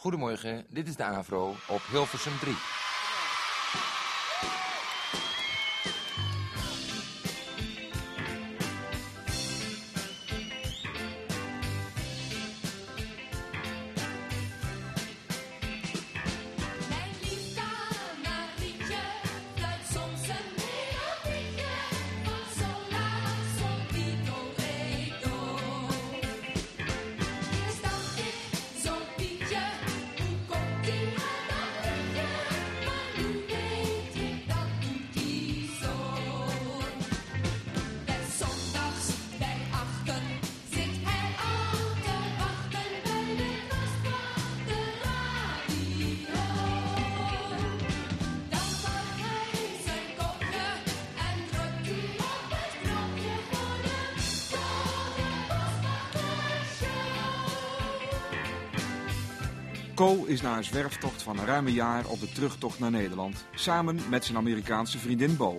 Goedemorgen, dit is de AVRO op Hilversum 3. Co is na een zwerftocht van een ruime jaar op de terugtocht naar Nederland, samen met zijn Amerikaanse vriendin Bo.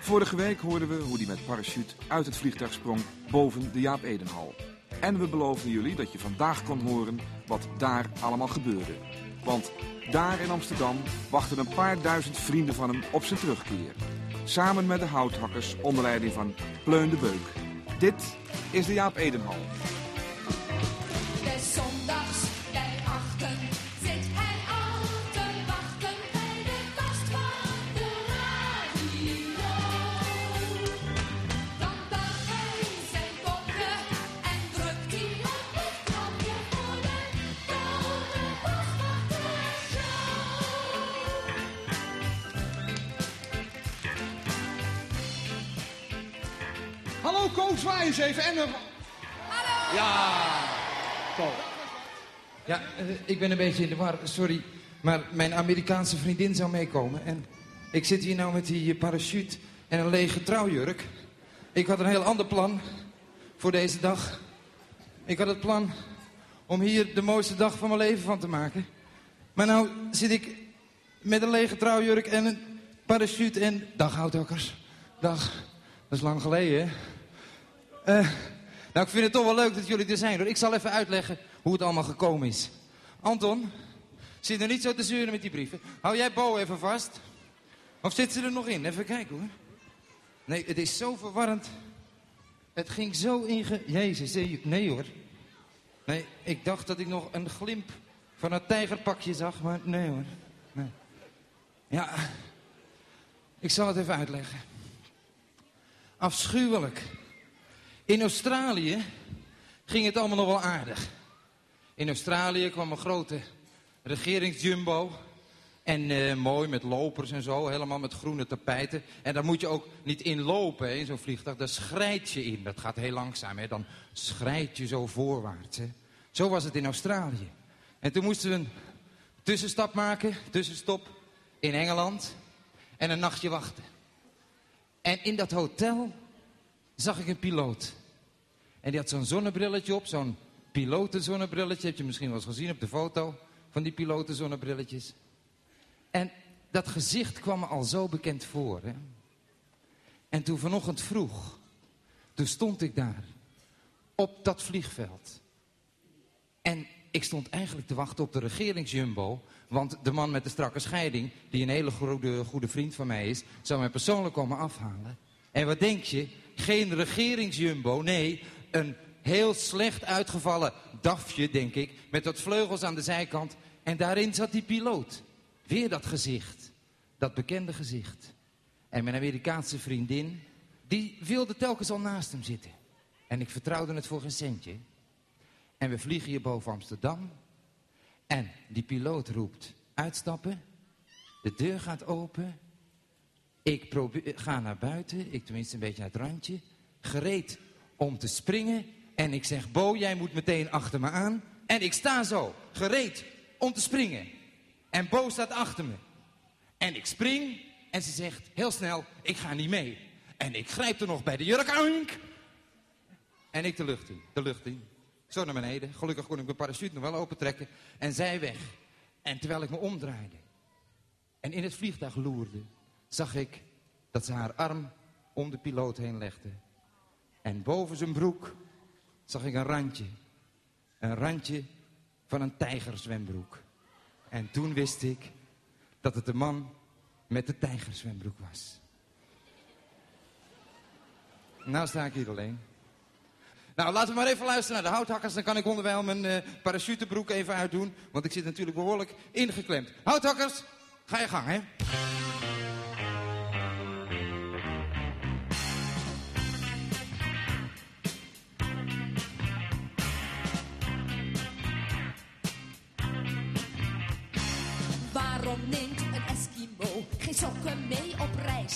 Vorige week hoorden we hoe hij met parachute uit het vliegtuig sprong boven de Jaap Edenhal. En we beloofden jullie dat je vandaag kon horen wat daar allemaal gebeurde. Want daar in Amsterdam wachten een paar duizend vrienden van hem op zijn terugkeer. Samen met de houthakkers onder leiding van Pleun de Beuk. Dit is de Jaap Edenhal. Hallo Ko, zwaai eens even. En, eh, Ja, Ko. Ja, eh, ik ben een beetje in de war, sorry. Maar mijn Amerikaanse vriendin zou meekomen. En ik zit hier nou met die parachute en een lege trouwjurk. Ik had een heel ander plan voor deze dag. Ik had het plan om hier de mooiste dag van mijn leven van te maken. Maar nou zit ik met een lege trouwjurk en een parachute en... Dag, houthakkers. Dag. Dat is lang geleden, hè? Eh, nou, ik vind het toch wel leuk dat jullie er zijn. Hoor. Ik zal even uitleggen hoe het allemaal gekomen is. Anton, zit er niet zo te zeuren met die brieven. Hou jij Bo even vast. Of zit ze er nog in? Even kijken hoor. Nee, het is zo verwarrend. Het ging zo inge... Jezus, nee, hoor. Nee, ik dacht dat ik nog een glimp van een tijgerpakje zag, maar nee hoor. Nee. Ja, ik zal het even uitleggen. Afschuwelijk. In Australië ging het allemaal nog wel aardig. In Australië kwam een grote regeringsjumbo. En eh, mooi met lopers en zo, helemaal met groene tapijten. En daar moet je ook niet in lopen in zo'n vliegtuig. Daar schrijt je in. Dat gaat heel langzaam. Hè. Dan schrijt je zo voorwaarts. Hè. Zo was het in Australië. En toen moesten we een tussenstap maken, tussenstop in Engeland. En een nachtje wachten. En in dat hotel zag ik een piloot. En die had zo'n zonnebrilletje op, zo'n pilotenzonnebrilletje. Heb je misschien wel eens gezien op de foto van die pilotenzonnebrilletjes. En dat gezicht kwam me al zo bekend voor. Hè? En toen vanochtend vroeg, toen stond ik daar op dat vliegveld. En ik stond eigenlijk te wachten op de regeringsjumbo. Want de man met de strakke scheiding, die een hele goede, goede vriend van mij is, zou mij persoonlijk komen afhalen. En wat denk je? Geen regeringsjumbo, nee, een heel slecht uitgevallen dafje, denk ik, met wat vleugels aan de zijkant. En daarin zat die piloot. Weer dat gezicht, dat bekende gezicht. En mijn Amerikaanse vriendin, die wilde telkens al naast hem zitten. En ik vertrouwde het voor geen centje. En we vliegen hier boven Amsterdam. En die piloot roept, uitstappen. De deur gaat open. Ik probeer, ga naar buiten, ik tenminste een beetje uit het randje. Gereed om te springen. En ik zeg, Bo, jij moet meteen achter me aan. En ik sta zo, gereed om te springen. En Bo staat achter me. En ik spring en ze zegt heel snel, ik ga niet mee. En ik grijp er nog bij de jurk. Oink! En ik de lucht in, de lucht in. Zo naar beneden. Gelukkig kon ik mijn parachute nog wel opentrekken. En zij weg. En terwijl ik me omdraaide en in het vliegtuig loerde, zag ik dat ze haar arm om de piloot heen legde. En boven zijn broek zag ik een randje. Een randje van een tijgerzwembroek. En toen wist ik dat het de man met de tijgerzwembroek was. Nou sta ik hier alleen. Nou, laten we maar even luisteren naar de houthakkers. Dan kan ik onderwijl mijn eh, parachutebroek even uitdoen. Want ik zit natuurlijk behoorlijk ingeklemd. Houthakkers, ga je gang, hè? Sokken mee op reis?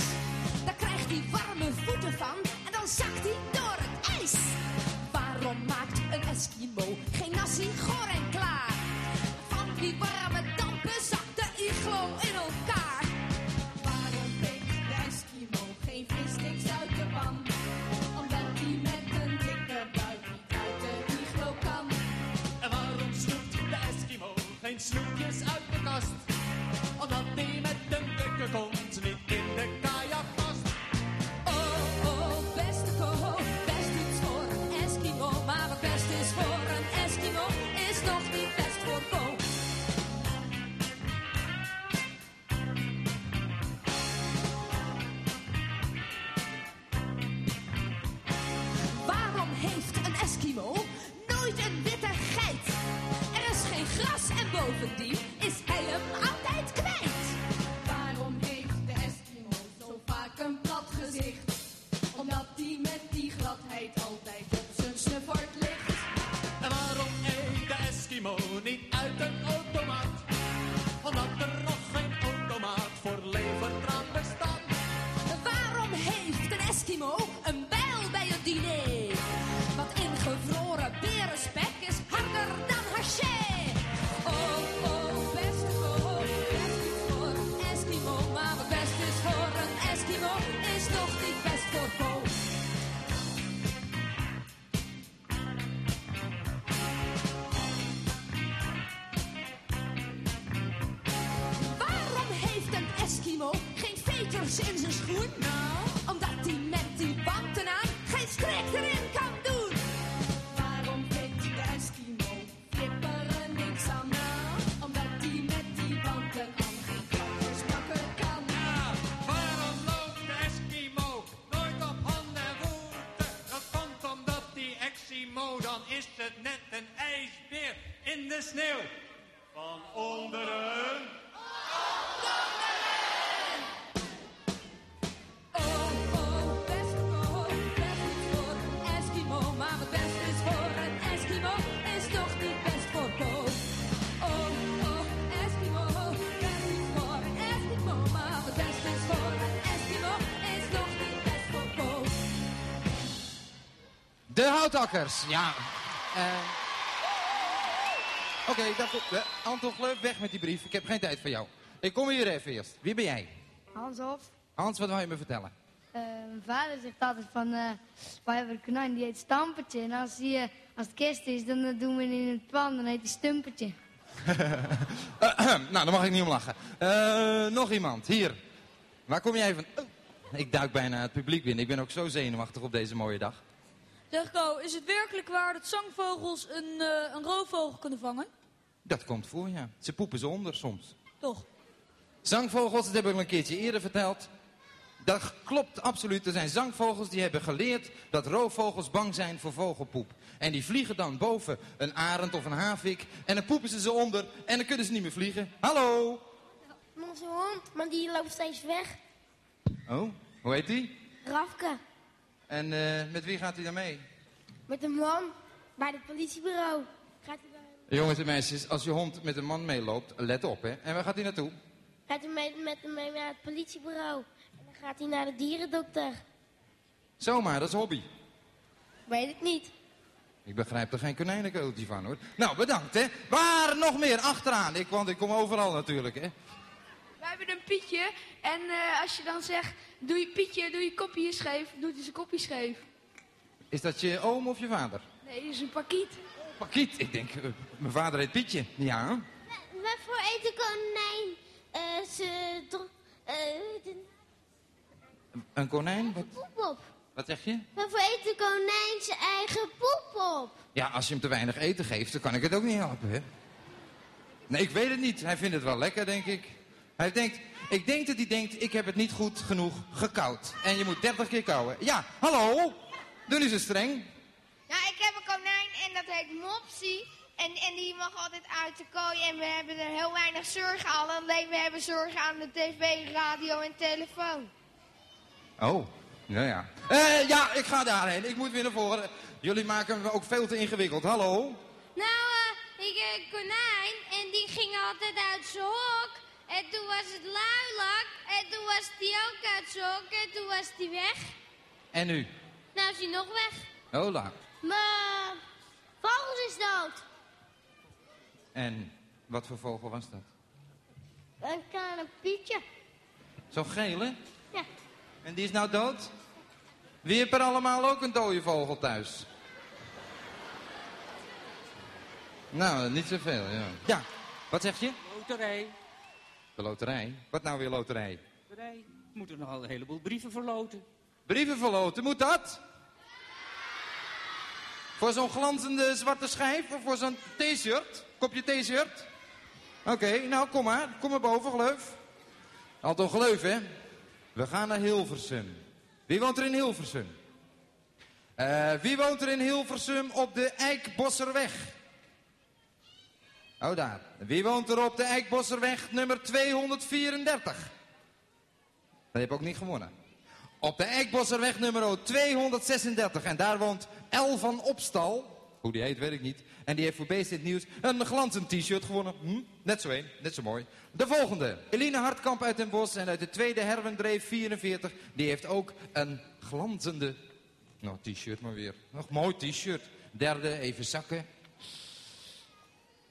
In De houthakkers, ja. Eh, Oké, dat goed. Eh, Anton Gleuf, weg met die brief. Ik heb geen tijd voor jou. Ik kom hier even eerst. Wie ben jij? Hans Hof. Hans, wat wil je me vertellen? Eh, mijn vader zegt altijd van, eh wij hebben een konijn die heet Stampertje. En als, die, eh, als het kerst is, dan doen we hem in het pan, dan heet hij Stumpertje. nou, daar mag ik niet om lachen. Eh, nog iemand, hier. Waar kom jij van? Oh, ik duik bijna het publiek binnen. Ik ben ook zo zenuwachtig op deze mooie dag. Zeg Ko, is het werkelijk waar dat zangvogels een, eh, een roofvogel kunnen vangen? Dat komt voor, ja. Ze poepen ze onder soms. Toch? Zangvogels, dat heb ik al een keertje eerder verteld. Dat klopt absoluut. Er zijn zangvogels die hebben geleerd dat roofvogels bang zijn voor vogelpoep. En die vliegen dan boven een arend of een havik. En dan poepen ze ze onder en dan kunnen ze niet meer vliegen. Hallo! Onze hond, maar die loopt steeds weg. Oh, hoe heet die? Rafke, En eh, met wie gaat hij dan mee? met een man bij het politiebureau. Gaat hij, bij- Jongens en meisjes, als je hond met een man meeloopt, let op hè. En waar gaat hij naartoe? gaat hij mee, met hem mee naar het politiebureau. En dan gaat hij naar de dierendokter. Zomaar, dat is hobby. Weet ik niet. Ik begrijp er geen konijnenkeultje van hoor. Nou, bedankt hè. Waar nog meer? Achteraan. Ik, want ik kom overal natuurlijk hè. Wij hebben een Pietje en eh, als je dan zegt, doe je Pietje, doe je kopje scheef, doet hij zijn kopje scheef. Is dat je oom of je vader? Nee, dat is een pakiet. Pakiet. Ik denk, eh, mijn vader heet Pietje. Ja. Waarvoor eet de konijn eh ze de Een konijn? Wat, poep op? wat zeg je? Waarvoor eet de konijn zijn eigen poep op? Ja, als je hem te weinig eten geeft, dan kan ik het ook niet helpen hè. Nee, ik weet het niet. Hij vindt het wel lekker, denk ik. Hij denkt, ik denk dat hij denkt, ik heb het niet goed genoeg gekoud. En je moet 30 keer kauwen. Ja, hallo? Doe niet zo streng. Ja, ik heb een konijn en dat heet Mopsie. En, en die mag altijd uit de kooi en we hebben er heel weinig zorgen aan. Alleen we hebben zorgen aan de tv, radio en telefoon. Oh, ja, ja. Eh, ja, ik ga daarheen. Ik moet weer naar voren. Jullie maken me ook veel te ingewikkeld. Hallo? Nou, eh, ik heb een konijn en die ging altijd uit zijn hok. En toen was het luilak en toen was die ook uit zijn hok en toen was die weg. En nu? Nou is hij nog weg. Hola. Maar vogels is dood. En wat voor vogel was dat? Een kleine Pietje. Zo'n gele? Ja. En die is nou dood? Wie heeft er allemaal ook een dode vogel thuis? Nou, niet zoveel, ja. Ja, wat zeg je? Loterij. De loterij? Wat nou weer loterij? Loterij. We moeten nog een heleboel brieven verloten. Brieven verloten, moet dat? Voor zo'n glanzende zwarte schijf of voor zo'n t-shirt? Kopje t-shirt? Oké, nou kom maar. Kom maar boven, Gleuf. Anton Gleuf, hè? We gaan naar Hilversum. Wie woont er in Hilversum? Eh, wie woont er in Hilversum op de Eikbosserweg? Oh, daar. Wie woont er op de Eikbosserweg nummer 234? Dat heb ik ook niet gewonnen. Op de Eikbosserweg nummer 236. En daar woont El van Opstal. Hoe die heet, weet ik niet. En die heeft voor Beest het Nieuws een glanzend t-shirt gewonnen. Hm? Net zo één, net zo mooi. De volgende. Eline Hartkamp uit Den Bosch en uit de tweede Herwendreef 44. Die heeft ook een glanzende... Nou, t-shirt maar weer. Nog mooi t-shirt. Derde, even zakken.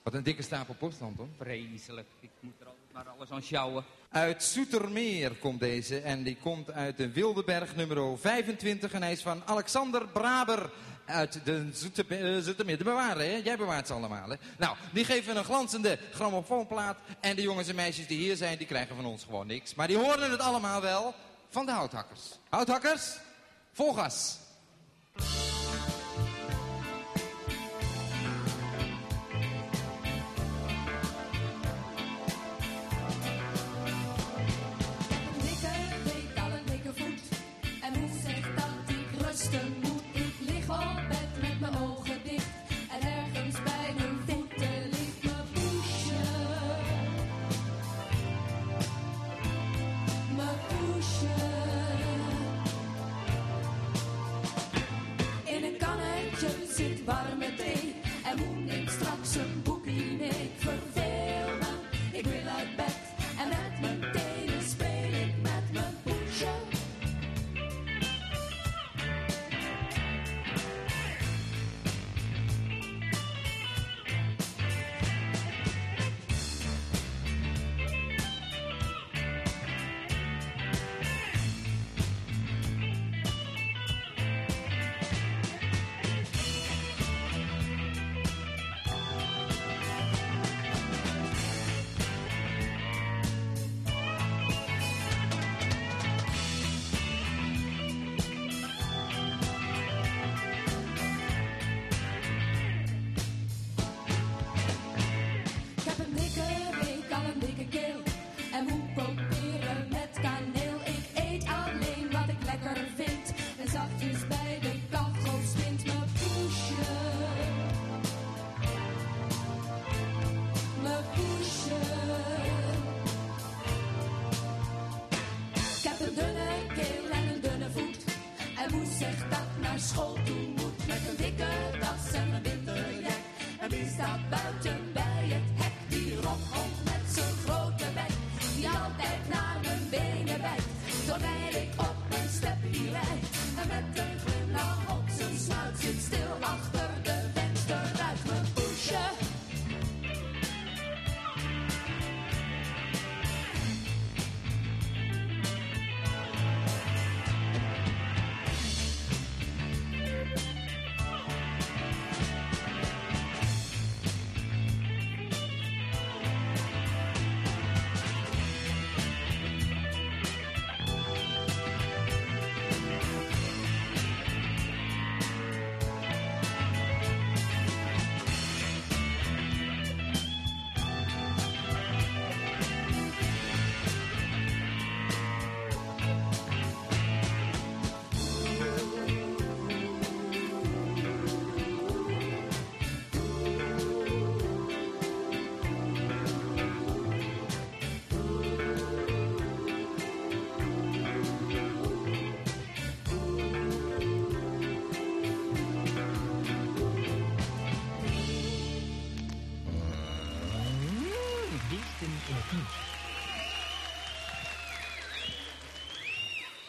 Wat een dikke stapel post, Anton. Vreselijk. Ik moet er altijd maar alles aan sjouwen. Uit Soetermeer komt deze en die komt uit de Wildeberg nummer 25 en hij is van Alexander Braber uit de Zoetermeer. Zoetermeer. De bewaren, hè? Jij bewaart ze allemaal, hè? Nou, die geven een glanzende grammofoonplaat en de jongens en meisjes die hier zijn, die krijgen van ons gewoon niks. Maar die horen het allemaal wel van de houthakkers. Houthakkers, vol ik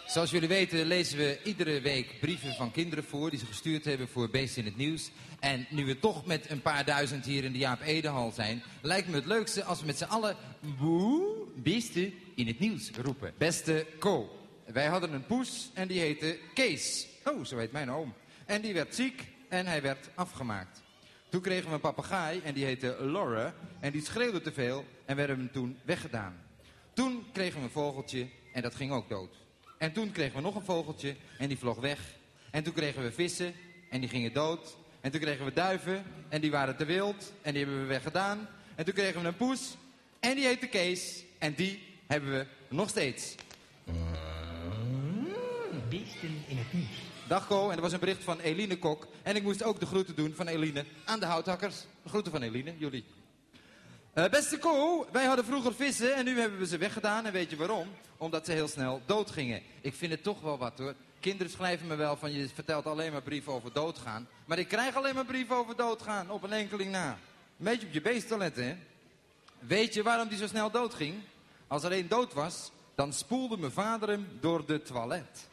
Zoals jullie weten lezen we iedere week brieven van kinderen voor... die ze gestuurd hebben voor Beest in het Nieuws. En nu we toch met een paar duizend hier in de Jaap Edehal zijn... lijkt me het leukste als we met z'n allen... Boe, beesten in het nieuws roepen. Beste Co, wij hadden een poes en die heette Kees. Oh, zo heet mijn oom. En die werd ziek en hij werd afgemaakt. Toen kregen we een papegaai en die heette Laura... en die schreeuwde te veel en werden hem toen weggedaan. Toen kregen we een vogeltje en dat ging ook dood. En toen kregen we nog een vogeltje en die vloog weg. En toen kregen we vissen en die gingen dood. En toen kregen we duiven en die waren te wild en die hebben we weggedaan. En toen kregen we een poes en die heette Kees en die hebben we nog steeds. Beesten in het nieuws. Dag Ko, en er was een bericht van Eline Kok. En ik moest ook de groeten doen van Eline aan de houthakkers. De groeten van Eline, jullie. Eh, beste Ko, wij hadden vroeger vissen en nu hebben we ze weggedaan. En weet je waarom? Omdat ze heel snel doodgingen. Ik vind het toch wel wat hoor. Kinderen schrijven me wel van je vertelt alleen maar brieven over doodgaan. Maar ik krijg alleen maar brieven over doodgaan, op een enkeling na. Een beetje op je beest hè? Weet je waarom die zo snel doodging? Als er één dood was, dan spoelde mijn vader hem door de toilet.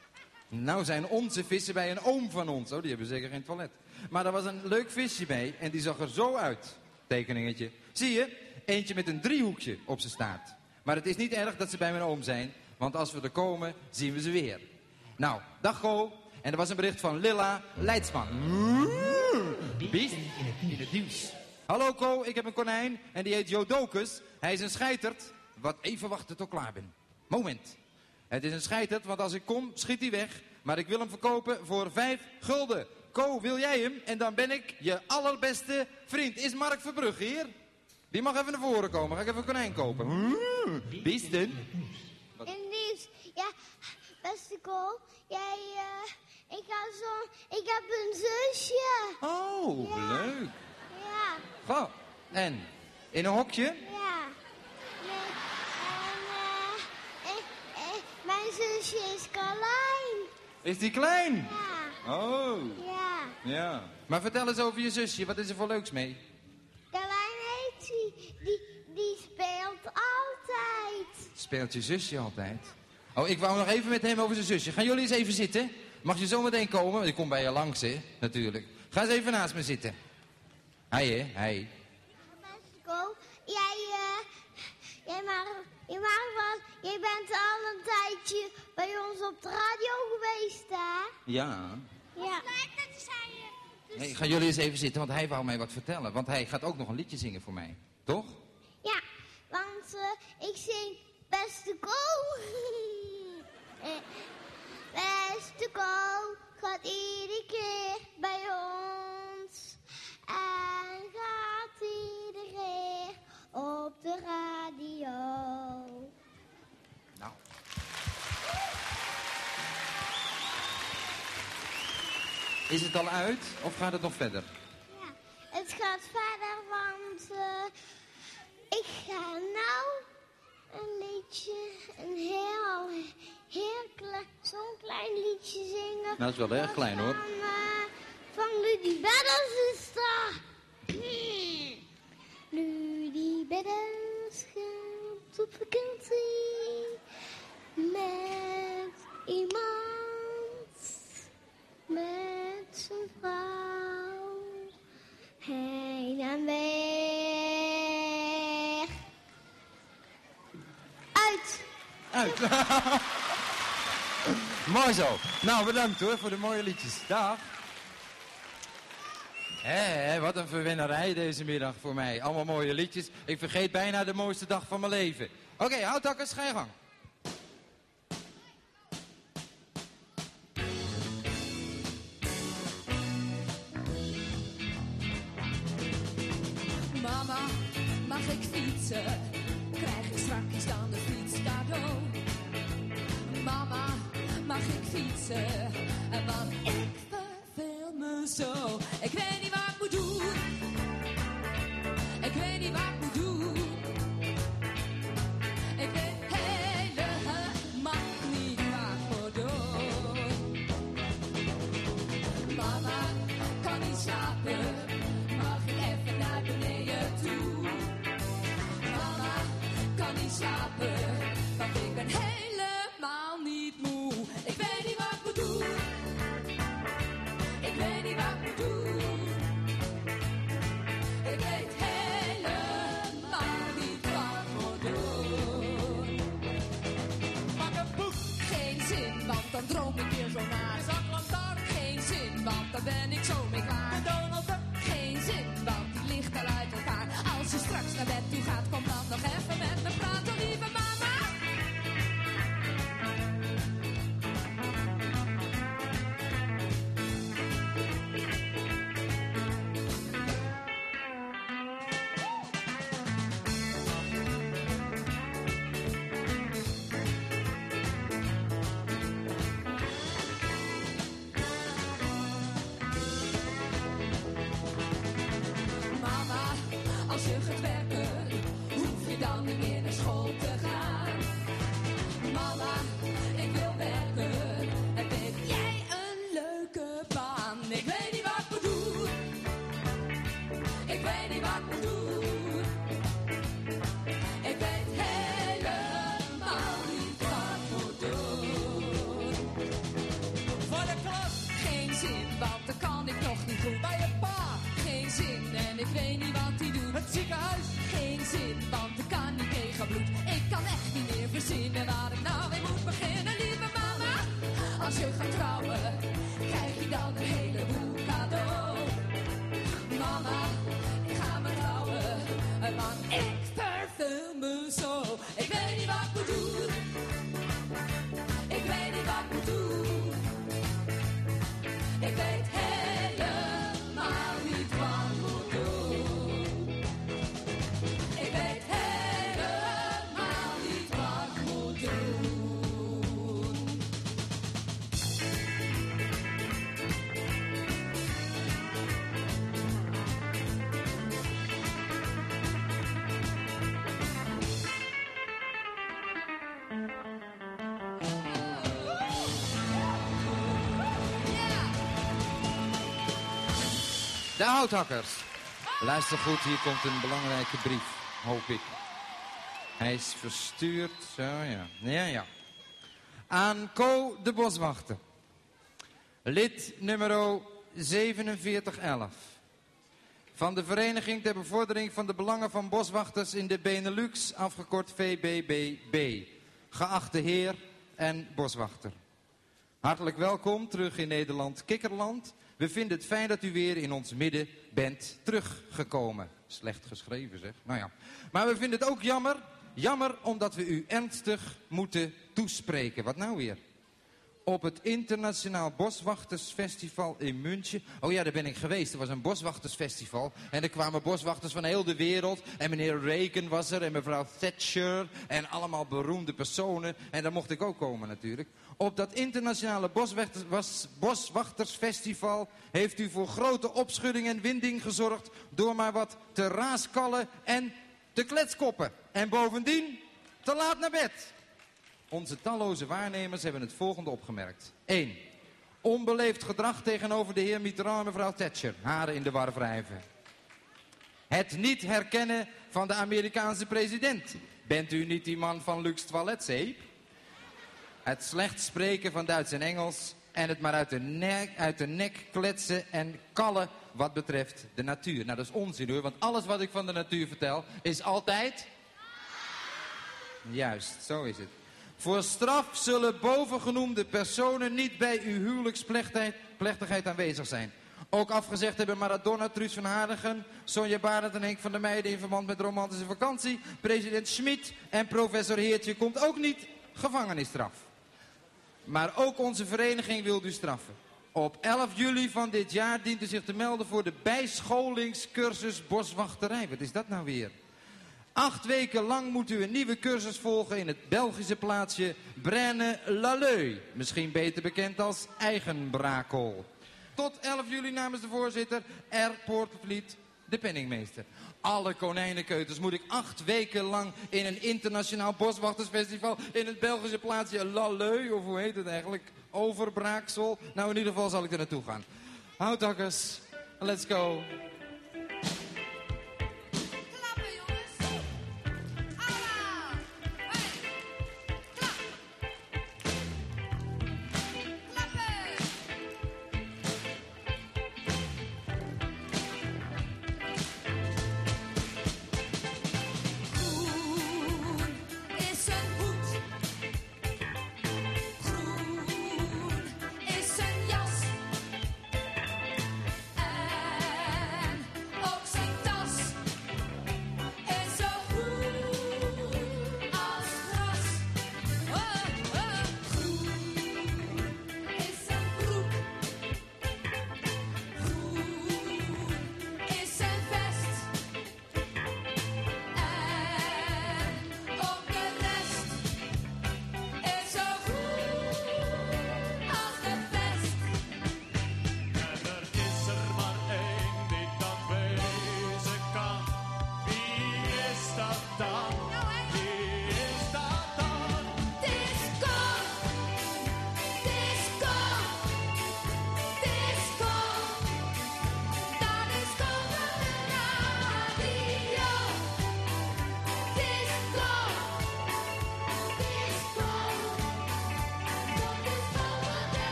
Nou zijn onze vissen bij een oom van ons. Oh, die hebben zeker geen toilet. Maar er was een leuk visje bij en die zag er zo uit. Tekeningetje. Zie je? Eentje met een driehoekje op zijn staart. Maar het is niet erg dat ze bij mijn oom zijn. Want als we er komen, zien we ze weer. Nou, dag Go. En er was een bericht van Lilla Leidsman. In het nieuws. Hallo Ko, ik heb een konijn en die heet Jodokus. Hij is een scheiterd. Wat even wachten tot ik klaar ben. Moment. Het is een scheiterd, want als ik kom, schiet hij weg. Maar ik wil hem verkopen voor vijf gulden. Ko, wil jij hem? En dan ben ik je allerbeste vriend. Is Mark Verbrugge hier? Die mag even naar voren komen. Ga ik even een konijn kopen. Beesten. In nieuws. Ja, beste Cole. Jij, eh, ik ga zo... Ik heb een zusje. Oh, Ja. leuk. Ja, Goh. En? In een hokje? ja. Nee, en, eh, eh, eh, mijn zusje is Carlijn. Is die klein? Ja, Oh. ja. Ja. Maar vertel eens over je zusje. Wat is er voor leuks mee? Speelt je zusje altijd? Oh, ik wou nog even met hem over zijn zusje. Gaan jullie eens even zitten? Mag je zo meteen komen? Want ik kom bij je langs, hè? Natuurlijk. Ga eens even naast me zitten. Hi, hè? Hi. Beste Cole, jij, eh, jij mag, je mag wel, jij bent al een tijdje bij ons op de radio geweest, hè? Ja. Ja. Hey, gaan jullie eens even zitten, want hij wou mij wat vertellen. Want hij gaat ook nog een liedje zingen voor mij. Toch? Iedere keer bij ons. En gaat iedere keer op de radio. Nou. Is het al uit of gaat het nog verder? Het gaat verder, want eh, ik ga nou een liedje, een heel, heel klein, zo'n klein liedje zingen. Nou, dat is wel erg klein hoor. Van, eh, van dat. Hmm. Ludy Bedders gaat op vakantie met iemand, met zijn vrouw. Heen en weg. Uit. Uit. Mooi zo. Nou, bedankt hoor voor de mooie liedjes. Dag. Hé, wat een verwennerij deze middag voor mij. Allemaal mooie liedjes. Ik vergeet bijna de mooiste dag van mijn leven. Oké, houtakkers, ga je gang. Mama, mag ik fietsen? Ik fietsen? Verzinnen waar ik nou weer moet beginnen, lieve mama. Als je gaat trouwen, krijg je dan een heleboel cadeau. Mama, De houthakkers. Luister goed, hier komt een belangrijke brief, hoop ik. Hij is verstuurd, zo ja. Ja, ja. Aan Co de Boswachter. Lid nummer 4711. Van de Vereniging ter Bevordering van de Belangen van Boswachters in de Benelux, afgekort VBBB. Geachte heer en boswachter. Hartelijk welkom terug in Nederland Kikkerland. We vinden het fijn dat u weer in ons midden bent teruggekomen. Slecht geschreven zeg, nou ja. Maar we vinden het ook jammer, jammer omdat we u ernstig moeten toespreken. Wat nou weer? Op het Internationaal Boswachtersfestival in München. Oh ja, daar ben ik geweest. Er was een boswachtersfestival. En er kwamen boswachters van heel de wereld. En meneer Reagan was er. En mevrouw Thatcher. En allemaal beroemde personen. En daar mocht ik ook komen natuurlijk. Op dat Internationale Boswachtersfestival heeft u voor grote opschudding en winding gezorgd. Door maar wat te raaskallen en te kletskoppen. En bovendien te laat naar bed. Onze talloze waarnemers hebben het volgende opgemerkt. 1. Onbeleefd gedrag tegenover de heer Mitterrand en mevrouw Thatcher. Haren in de war wrijven. Het niet herkennen van de Amerikaanse president. Bent u niet die man van Lux Toiletzeep? Het slecht spreken van Duits en Engels. En het maar uit de, nek, uit de nek kletsen en kallen wat betreft de natuur. Nou, dat is onzin hoor, want alles wat ik van de natuur vertel is altijd... Juist, zo is het. Voor straf zullen bovengenoemde personen niet bij uw huwelijksplechtigheid plechtigheid aanwezig zijn. Ook afgezegd hebben Maradona, Truus van Haardigen, Sonja Barend en Henk van der Meijden in verband met romantische vakantie. President Schmid en professor Heertje komt ook niet gevangenisstraf. Maar ook onze vereniging wil u straffen. Op 11 juli van dit jaar dient u zich te melden voor de bijscholingscursus boswachterij. Wat is dat nou weer? Acht weken lang moet u een nieuwe cursus volgen in het Belgische plaatsje Braine-l'Alleud. Misschien beter bekend als Eigenbrakel. Tot 11 juli namens de voorzitter R. Poortvliet, de penningmeester. Alle konijnenkeuters moet ik acht weken lang in een internationaal boswachtersfestival in het Belgische plaatsje L'Alleud, of hoe heet het eigenlijk, Overbraaksel. Nou, in ieder geval zal ik er naartoe gaan. Houtakkers, let's go.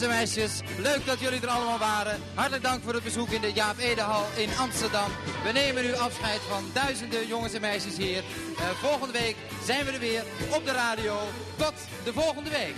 Jongens en meisjes. Leuk dat jullie er allemaal waren. Hartelijk dank voor het bezoek in de Jaap Edehal in Amsterdam. We nemen nu afscheid van duizenden jongens en meisjes hier. Eh, volgende week zijn we er weer op de radio. Tot de volgende week.